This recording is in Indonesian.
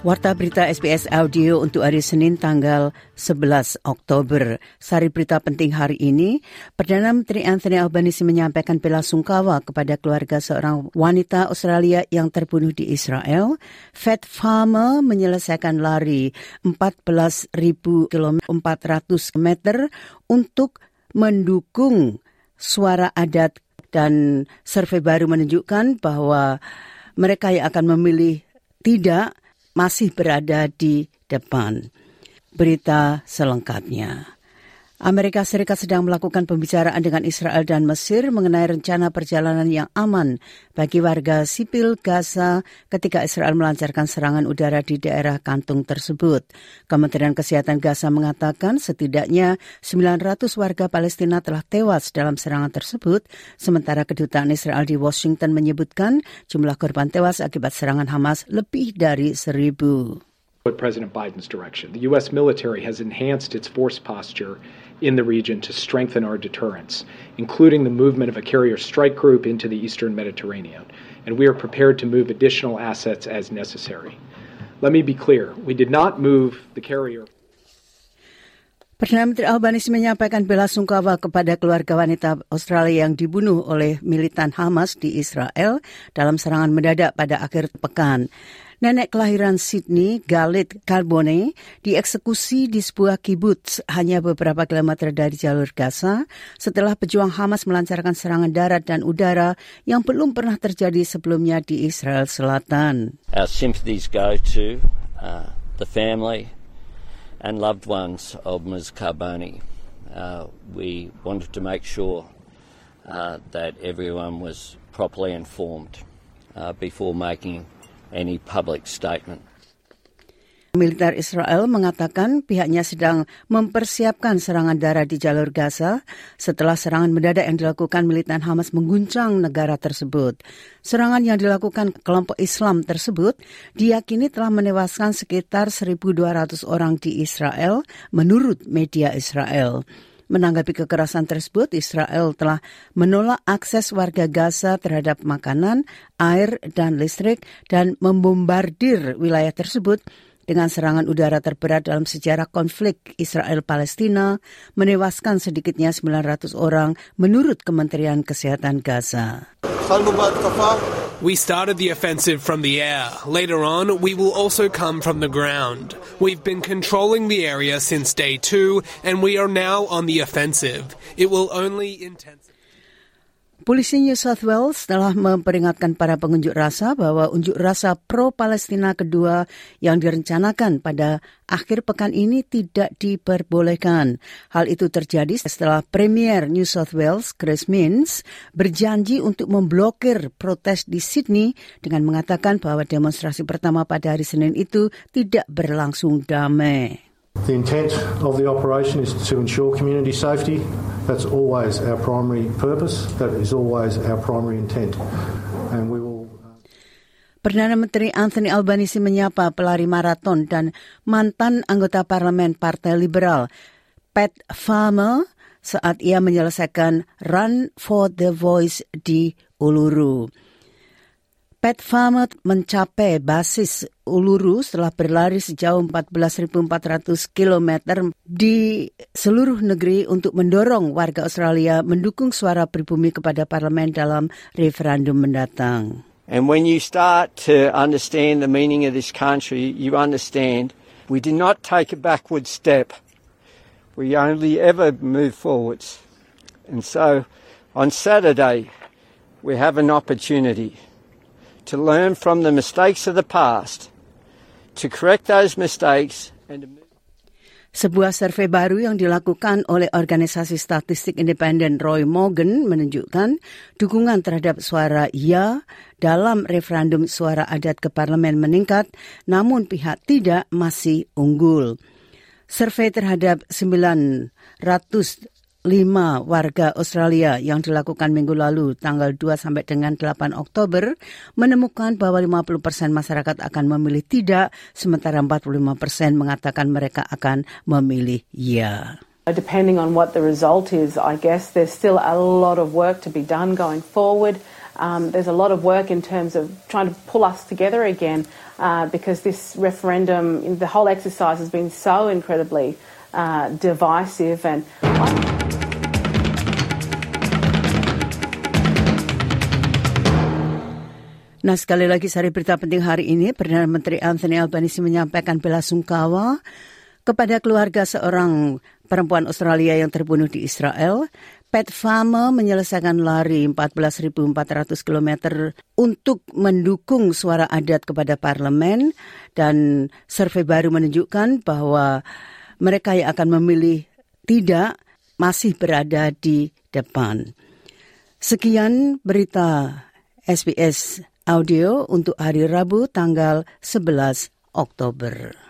Warta berita SBS Audio untuk hari Senin tanggal 11 Oktober. Sari berita penting hari ini, Perdana Menteri Anthony Albanese menyampaikan bela sungkawa kepada keluarga seorang wanita Australia yang terbunuh di Israel. Fat Farmer menyelesaikan lari 14.400 meter untuk mendukung suara adat dan survei baru menunjukkan bahwa mereka yang akan memilih tidak masih berada di depan. Berita selengkapnya. Amerika Serikat sedang melakukan pembicaraan dengan Israel dan Mesir mengenai rencana perjalanan yang aman bagi warga sipil Gaza ketika Israel melancarkan serangan udara di daerah kantung tersebut. Kementerian Kesehatan Gaza mengatakan setidaknya 900 warga Palestina telah tewas dalam serangan tersebut, sementara kedutaan Israel di Washington menyebutkan jumlah korban tewas akibat serangan Hamas lebih dari seribu. President Biden's direction. The U.S. military has enhanced its in the region to strengthen our deterrence, including the movement of a carrier strike group into the eastern Mediterranean, and we are prepared to move additional assets as necessary. Let me be clear we did not move the carrier. Perdana Menteri Albanese menyampaikan bela sungkawa kepada keluarga wanita Australia yang dibunuh oleh militan Hamas di Israel dalam serangan mendadak pada akhir pekan. Nenek kelahiran Sydney, Galit Carbone, dieksekusi di sebuah kibbutz hanya beberapa kilometer dari jalur Gaza setelah pejuang Hamas melancarkan serangan darat dan udara yang belum pernah terjadi sebelumnya di Israel Selatan. Our sympathies go to uh, the family and loved ones of Ms. Carbone. Uh, we wanted to make sure uh, that everyone was properly informed uh, before making any public statement. Militer Israel mengatakan pihaknya sedang mempersiapkan serangan darat di jalur Gaza setelah serangan mendadak yang dilakukan militan Hamas mengguncang negara tersebut. Serangan yang dilakukan kelompok Islam tersebut diyakini telah menewaskan sekitar 1.200 orang di Israel menurut media Israel. Menanggapi kekerasan tersebut, Israel telah menolak akses warga Gaza terhadap makanan, air, dan listrik dan membombardir wilayah tersebut dengan serangan udara terberat dalam sejarah konflik Israel-Palestina menewaskan sedikitnya 900 orang menurut Kementerian Kesehatan Gaza. We started the offensive from the air. Later on, we will also come from the ground. We've been controlling the area since day two, and we are now on the offensive. It will only intensify. Polisi New South Wales telah memperingatkan para pengunjuk rasa bahwa unjuk rasa pro-Palestina kedua yang direncanakan pada akhir pekan ini tidak diperbolehkan. Hal itu terjadi setelah Premier New South Wales, Chris Minns, berjanji untuk memblokir protes di Sydney dengan mengatakan bahwa demonstrasi pertama pada hari Senin itu tidak berlangsung damai. The intent of the operation is to ensure community safety. That's always our primary purpose. That is always our primary intent. And we will Perdana Menteri Anthony Albanese menyapa pelari maraton dan mantan anggota parlemen Partai Liberal, Pat Farmer, saat ia menyelesaikan Run for the Voice di Uluru. Pat Farmer mencapai basis Uluru setelah berlari sejauh 14.400 km di seluruh negeri untuk mendorong warga Australia mendukung suara pribumi kepada parlemen dalam referendum mendatang. And when you start to understand the meaning of this country, you understand we did not take a backward step. We only ever move forwards. And so on Saturday, we have an opportunity to learn from the mistakes of the past, to correct those mistakes, and to Sebuah survei baru yang dilakukan oleh organisasi statistik independen Roy Morgan menunjukkan dukungan terhadap suara ya dalam referendum suara adat ke parlemen meningkat, namun pihak tidak masih unggul. Survei terhadap 900 lima warga Australia yang dilakukan minggu lalu tanggal 2 sampai dengan 8 Oktober menemukan bahwa 50 persen masyarakat akan memilih tidak, sementara 45 persen mengatakan mereka akan memilih ya. Depending on what the result is, I guess there's still a lot of work to be done going forward. Um, there's a lot of work in terms of trying to pull us together again uh, because this referendum, the whole exercise has been so incredibly uh, divisive and. Nah sekali lagi sari berita penting hari ini Perdana Menteri Anthony Albanese menyampaikan bela sungkawa kepada keluarga seorang perempuan Australia yang terbunuh di Israel. Pat Farmer menyelesaikan lari 14.400 km untuk mendukung suara adat kepada parlemen dan survei baru menunjukkan bahwa mereka yang akan memilih tidak masih berada di depan. Sekian berita SBS audio untuk hari Rabu tanggal 11 Oktober.